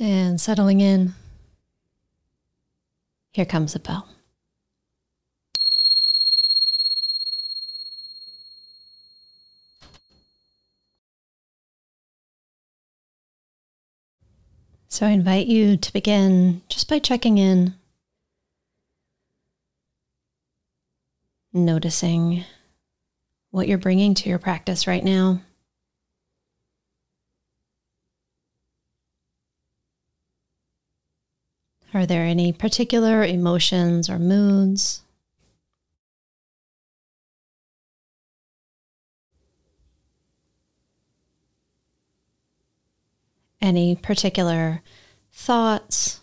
And settling in, here comes the bell. So I invite you to begin just by checking in, noticing what you're bringing to your practice right now. Are there any particular emotions or moods? any particular thoughts.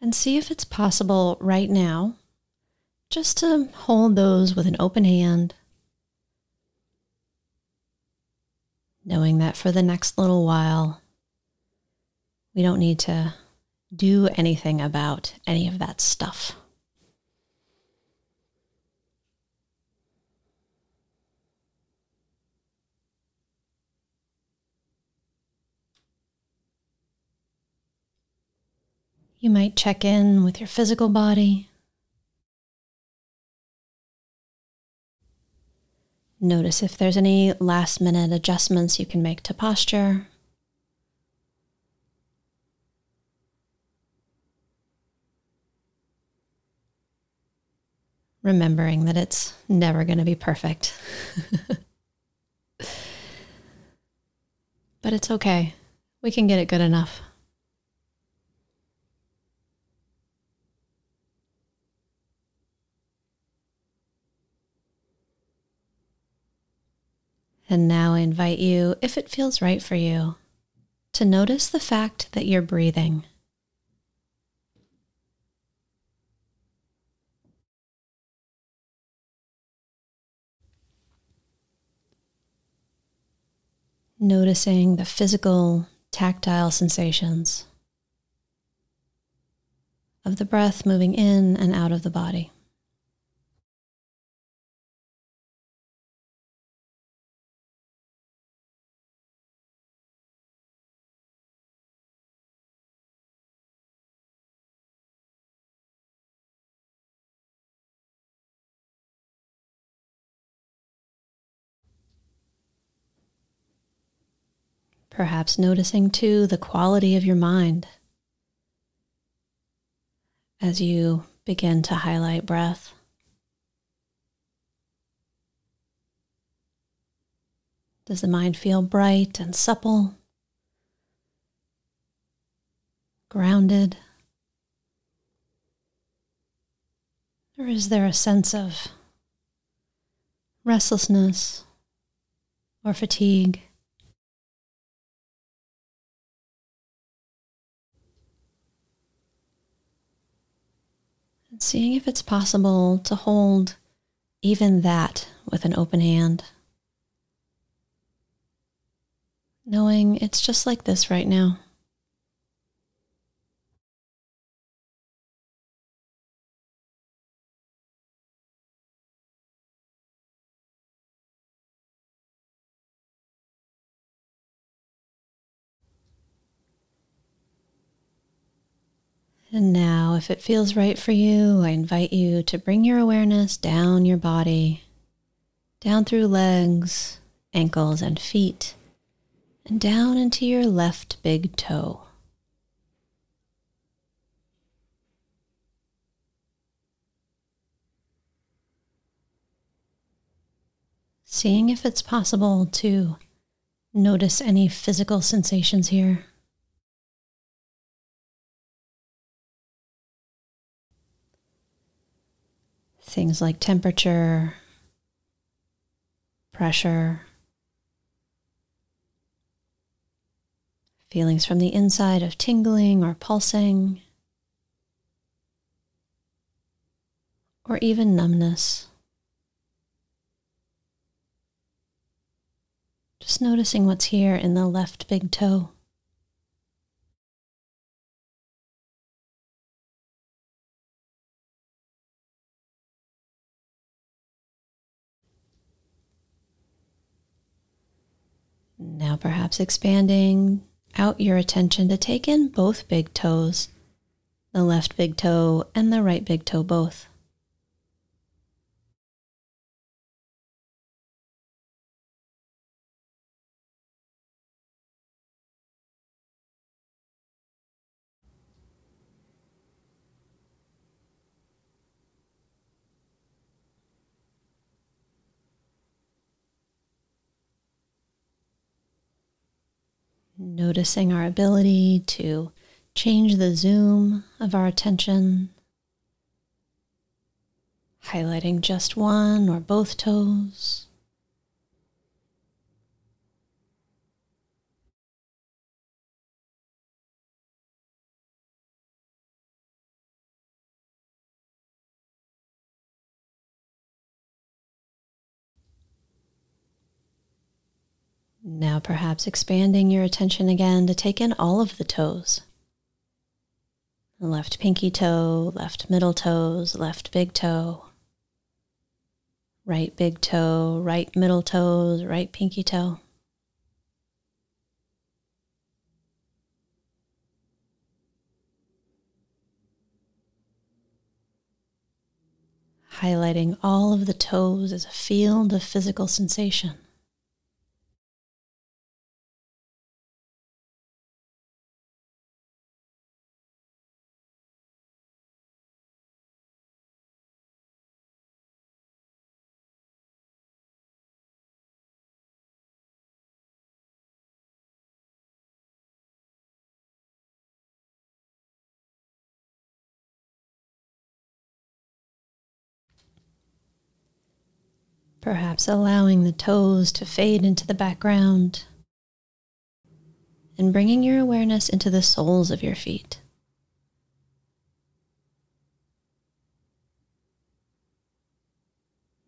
And see if it's possible right now just to hold those with an open hand, knowing that for the next little while, we don't need to do anything about any of that stuff. You might check in with your physical body. Notice if there's any last minute adjustments you can make to posture. Remembering that it's never going to be perfect. but it's okay. We can get it good enough. And now I invite you, if it feels right for you, to notice the fact that you're breathing. Noticing the physical, tactile sensations of the breath moving in and out of the body. Perhaps noticing too the quality of your mind as you begin to highlight breath. Does the mind feel bright and supple? Grounded? Or is there a sense of restlessness or fatigue? Seeing if it's possible to hold even that with an open hand. Knowing it's just like this right now. And now, if it feels right for you, I invite you to bring your awareness down your body, down through legs, ankles, and feet, and down into your left big toe. Seeing if it's possible to notice any physical sensations here. Things like temperature, pressure, feelings from the inside of tingling or pulsing, or even numbness. Just noticing what's here in the left big toe. Perhaps expanding out your attention to take in both big toes, the left big toe and the right big toe both. Noticing our ability to change the zoom of our attention, highlighting just one or both toes. Now, perhaps expanding your attention again to take in all of the toes. Left pinky toe, left middle toes, left big toe, right big toe, right middle toes, right pinky toe. Highlighting all of the toes as a field of physical sensation. Perhaps allowing the toes to fade into the background and bringing your awareness into the soles of your feet.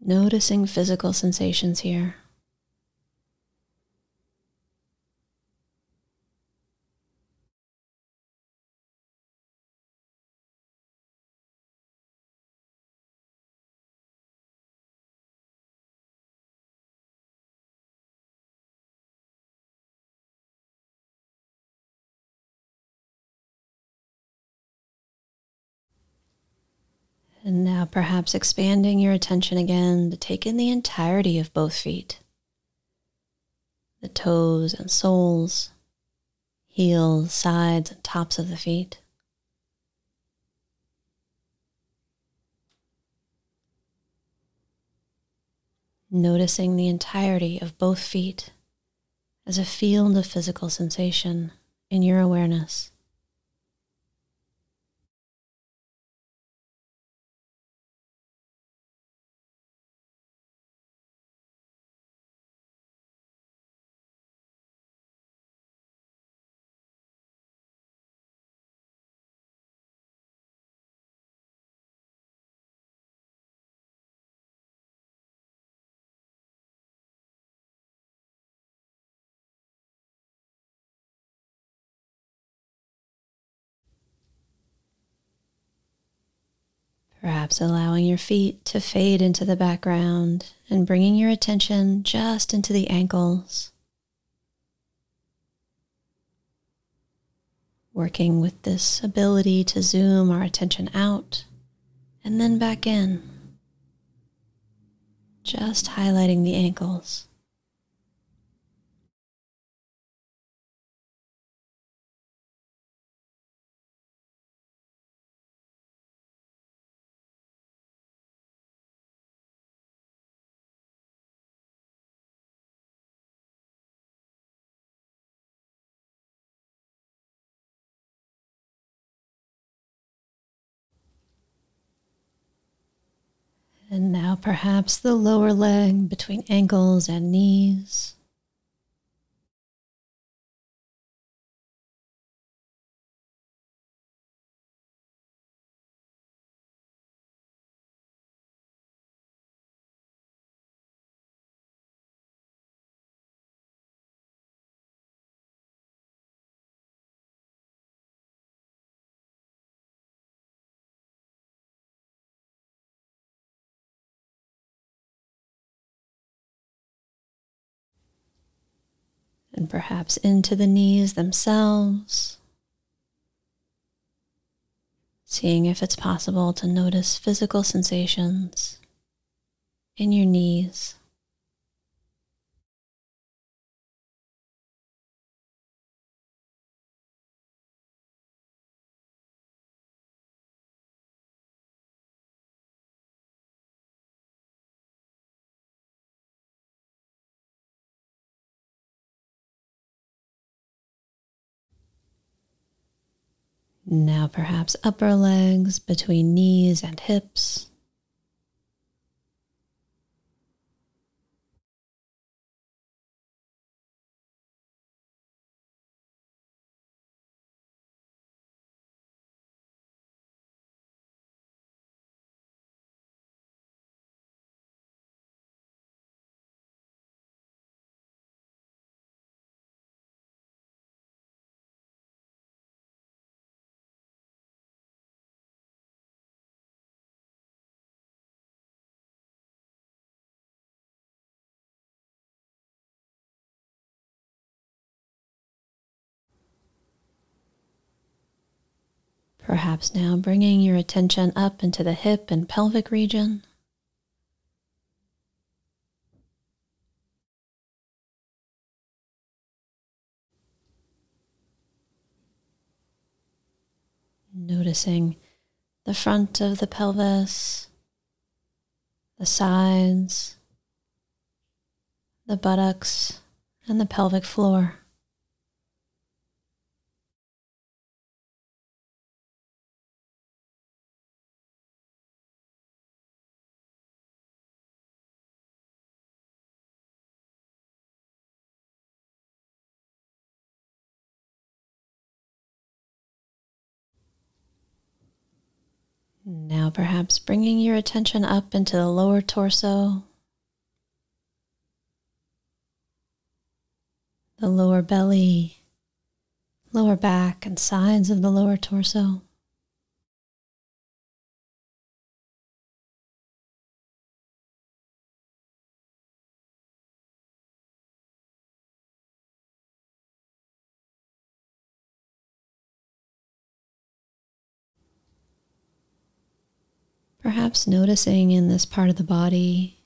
Noticing physical sensations here. And now perhaps expanding your attention again to take in the entirety of both feet the toes and soles, heels, sides, and tops of the feet. Noticing the entirety of both feet as a field of physical sensation in your awareness. Perhaps allowing your feet to fade into the background and bringing your attention just into the ankles. Working with this ability to zoom our attention out and then back in. Just highlighting the ankles. And now perhaps the lower leg between ankles and knees. And perhaps into the knees themselves. Seeing if it's possible to notice physical sensations in your knees. Now, perhaps upper legs between knees and hips. Perhaps now bringing your attention up into the hip and pelvic region. Noticing the front of the pelvis, the sides, the buttocks, and the pelvic floor. Now, perhaps bringing your attention up into the lower torso, the lower belly, lower back, and sides of the lower torso. Perhaps noticing in this part of the body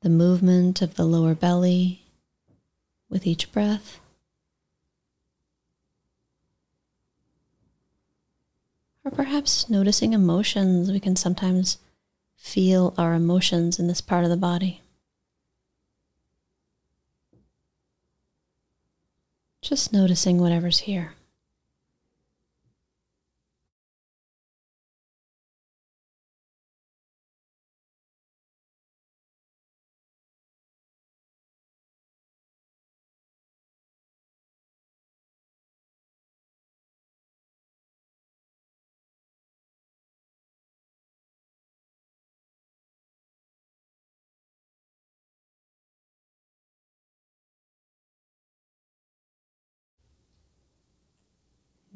the movement of the lower belly with each breath. Or perhaps noticing emotions. We can sometimes feel our emotions in this part of the body. Just noticing whatever's here.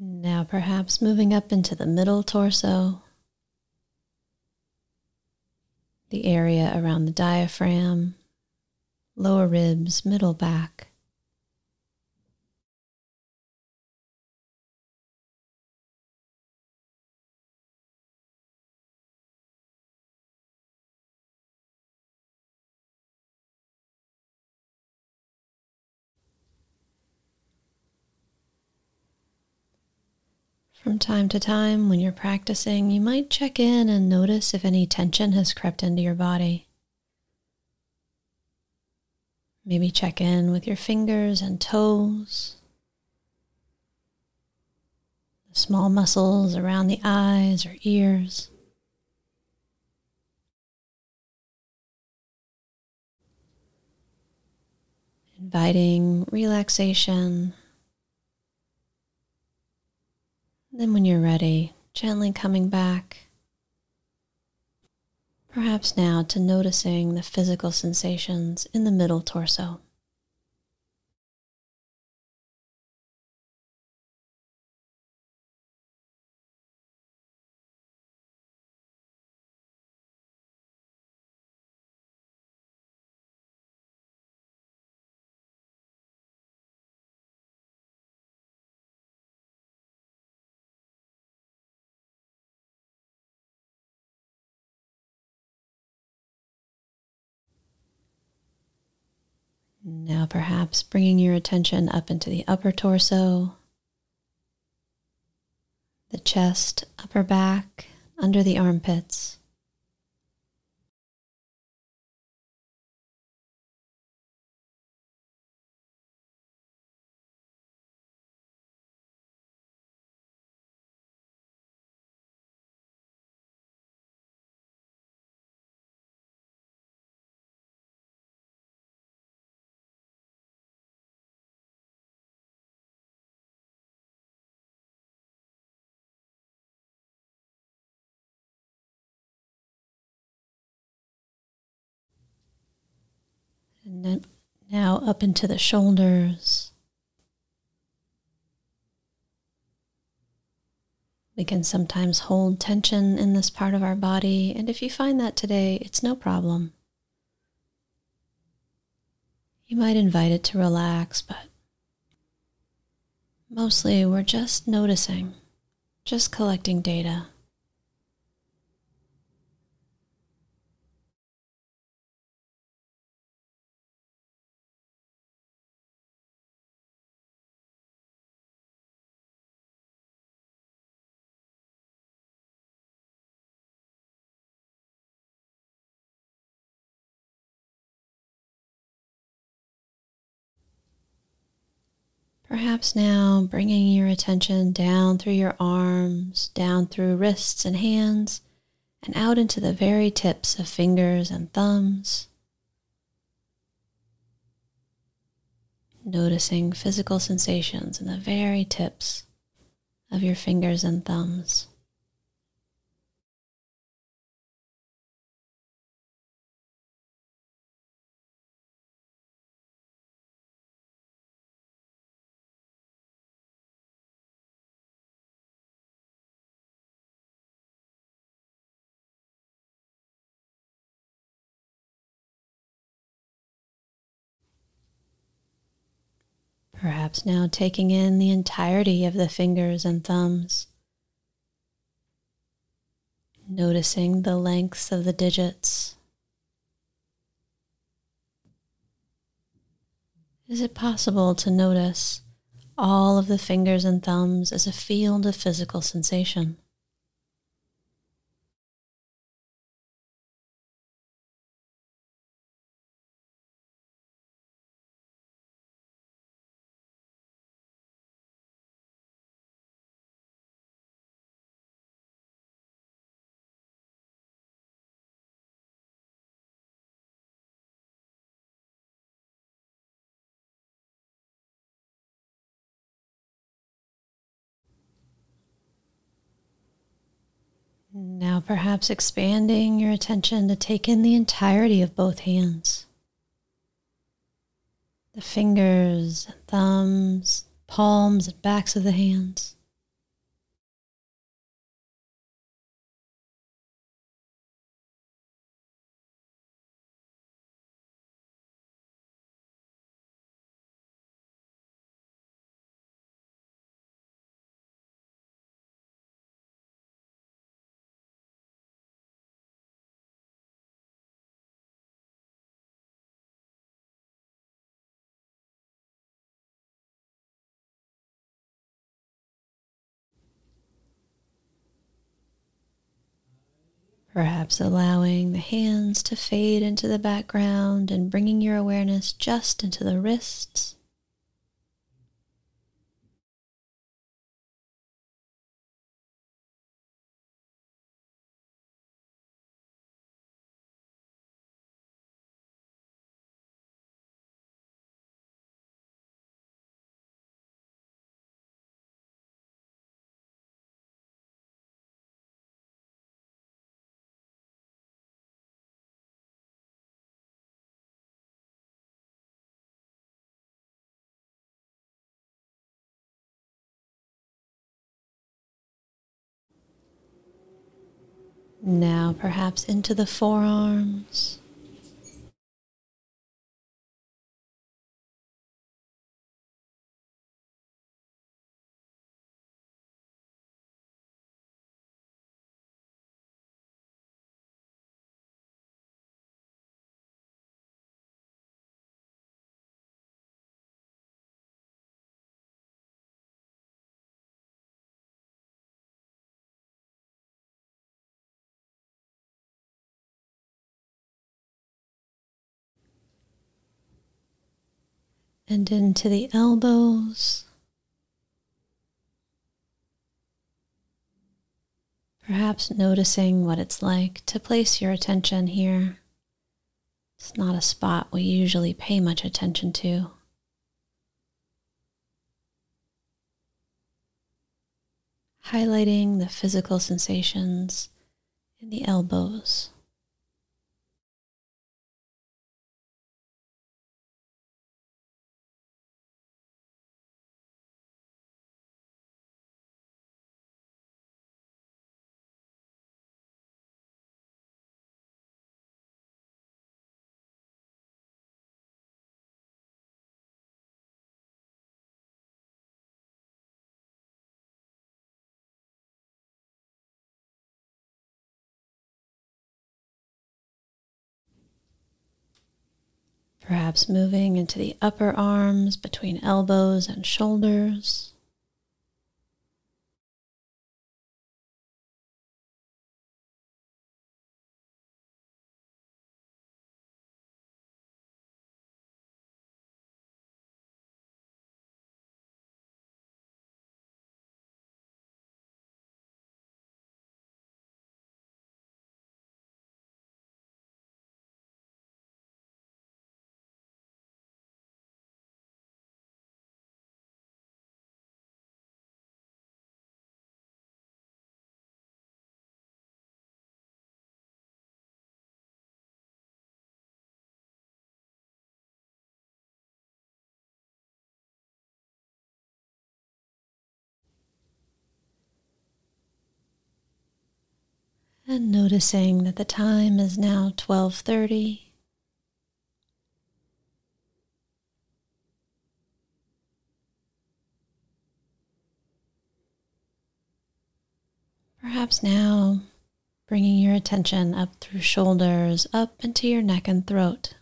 Now, perhaps moving up into the middle torso, the area around the diaphragm, lower ribs, middle back. Time to time, when you're practicing, you might check in and notice if any tension has crept into your body. Maybe check in with your fingers and toes, the small muscles around the eyes or ears. Inviting relaxation Then, when you're ready, gently coming back, perhaps now to noticing the physical sensations in the middle torso. Now, perhaps bringing your attention up into the upper torso, the chest, upper back, under the armpits. And then now up into the shoulders. We can sometimes hold tension in this part of our body, and if you find that today, it's no problem. You might invite it to relax, but mostly we're just noticing, just collecting data. Perhaps now bringing your attention down through your arms, down through wrists and hands, and out into the very tips of fingers and thumbs. Noticing physical sensations in the very tips of your fingers and thumbs. Perhaps now taking in the entirety of the fingers and thumbs, noticing the lengths of the digits. Is it possible to notice all of the fingers and thumbs as a field of physical sensation? Now, perhaps expanding your attention to take in the entirety of both hands the fingers, thumbs, palms, and backs of the hands. Perhaps allowing the hands to fade into the background and bringing your awareness just into the wrists. Now, perhaps into the forearms. And into the elbows. Perhaps noticing what it's like to place your attention here. It's not a spot we usually pay much attention to. Highlighting the physical sensations in the elbows. Perhaps moving into the upper arms between elbows and shoulders. And noticing that the time is now 12:30 Perhaps now bringing your attention up through shoulders, up into your neck and throat.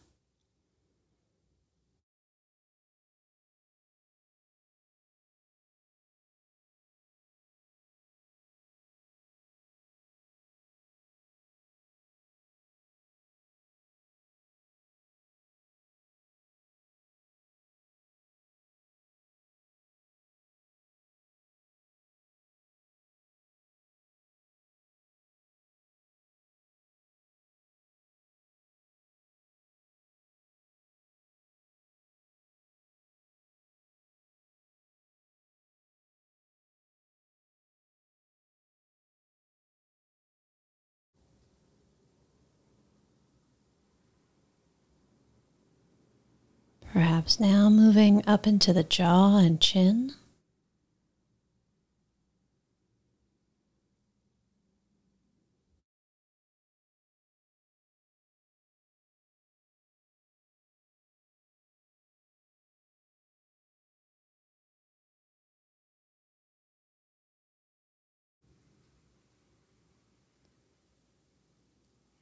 Perhaps now moving up into the jaw and chin.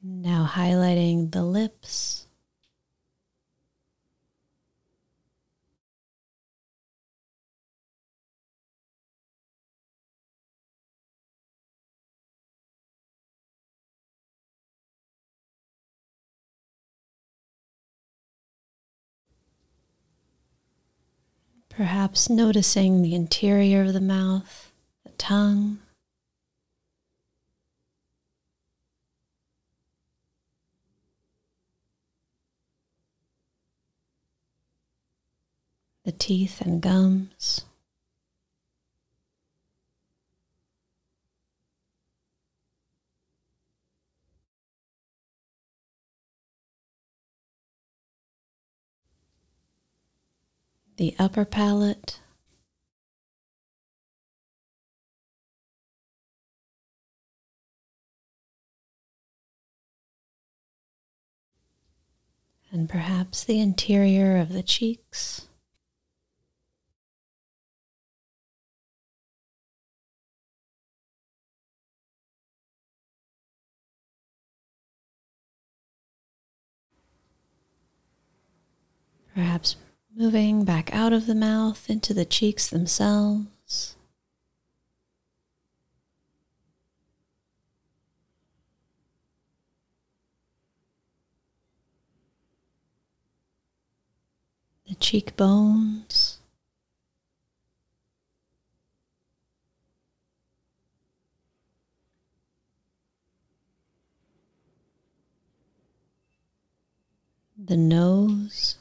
Now highlighting the lips. Perhaps noticing the interior of the mouth, the tongue. The teeth and gums. The upper palate. And perhaps the interior of the cheeks. Perhaps moving back out of the mouth into the cheeks themselves. The cheekbones. The nose.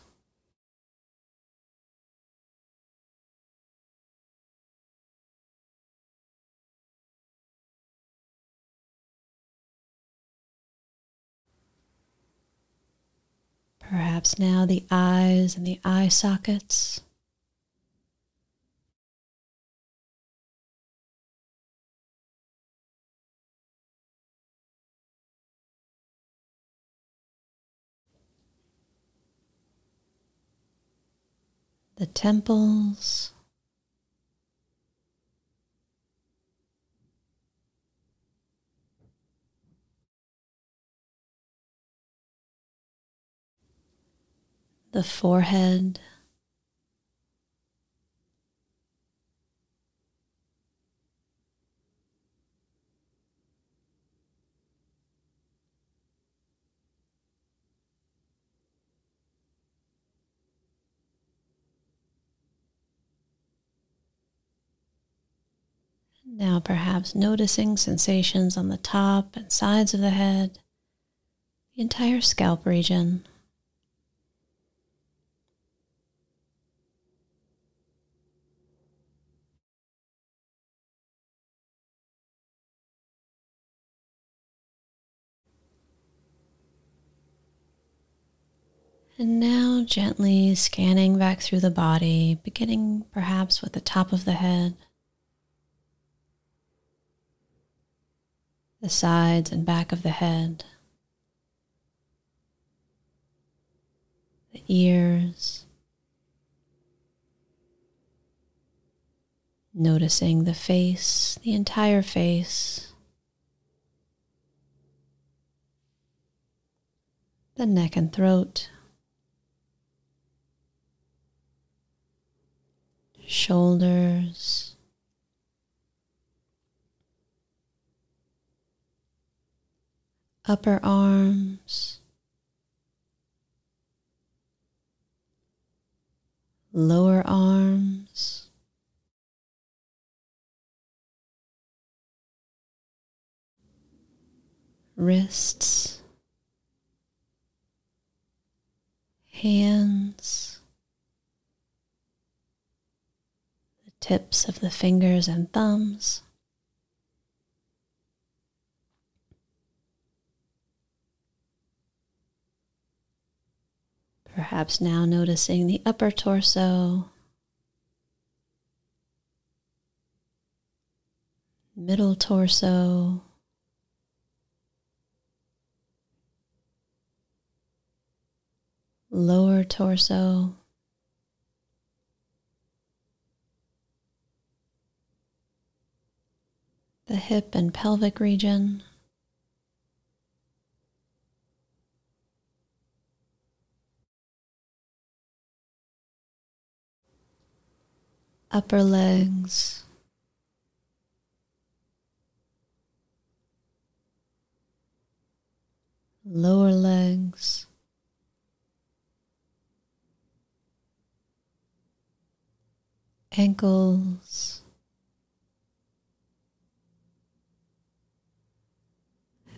Perhaps now the eyes and the eye sockets. The temples. The forehead. Now, perhaps noticing sensations on the top and sides of the head, the entire scalp region. And now gently scanning back through the body, beginning perhaps with the top of the head, the sides and back of the head, the ears, noticing the face, the entire face. The neck and throat. Shoulders, upper arms, lower arms. Wrists, hands, tips of the fingers and thumbs. Perhaps now noticing the upper torso, middle torso, lower torso. The hip and pelvic region. Upper legs, lower legs, ankles,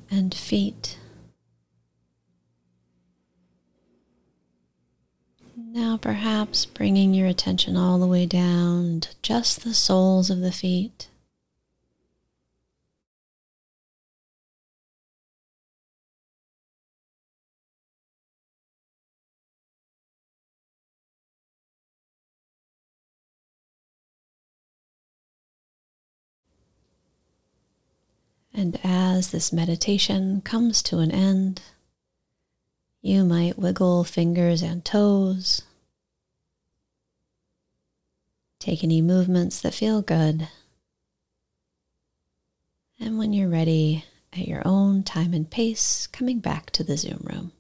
and feet. Now, perhaps bringing your attention all the way down to just the soles of the feet. And as this meditation comes to an end, you might wiggle fingers and toes. Take any movements that feel good. And when you're ready, at your own time and pace, coming back to the Zoom room.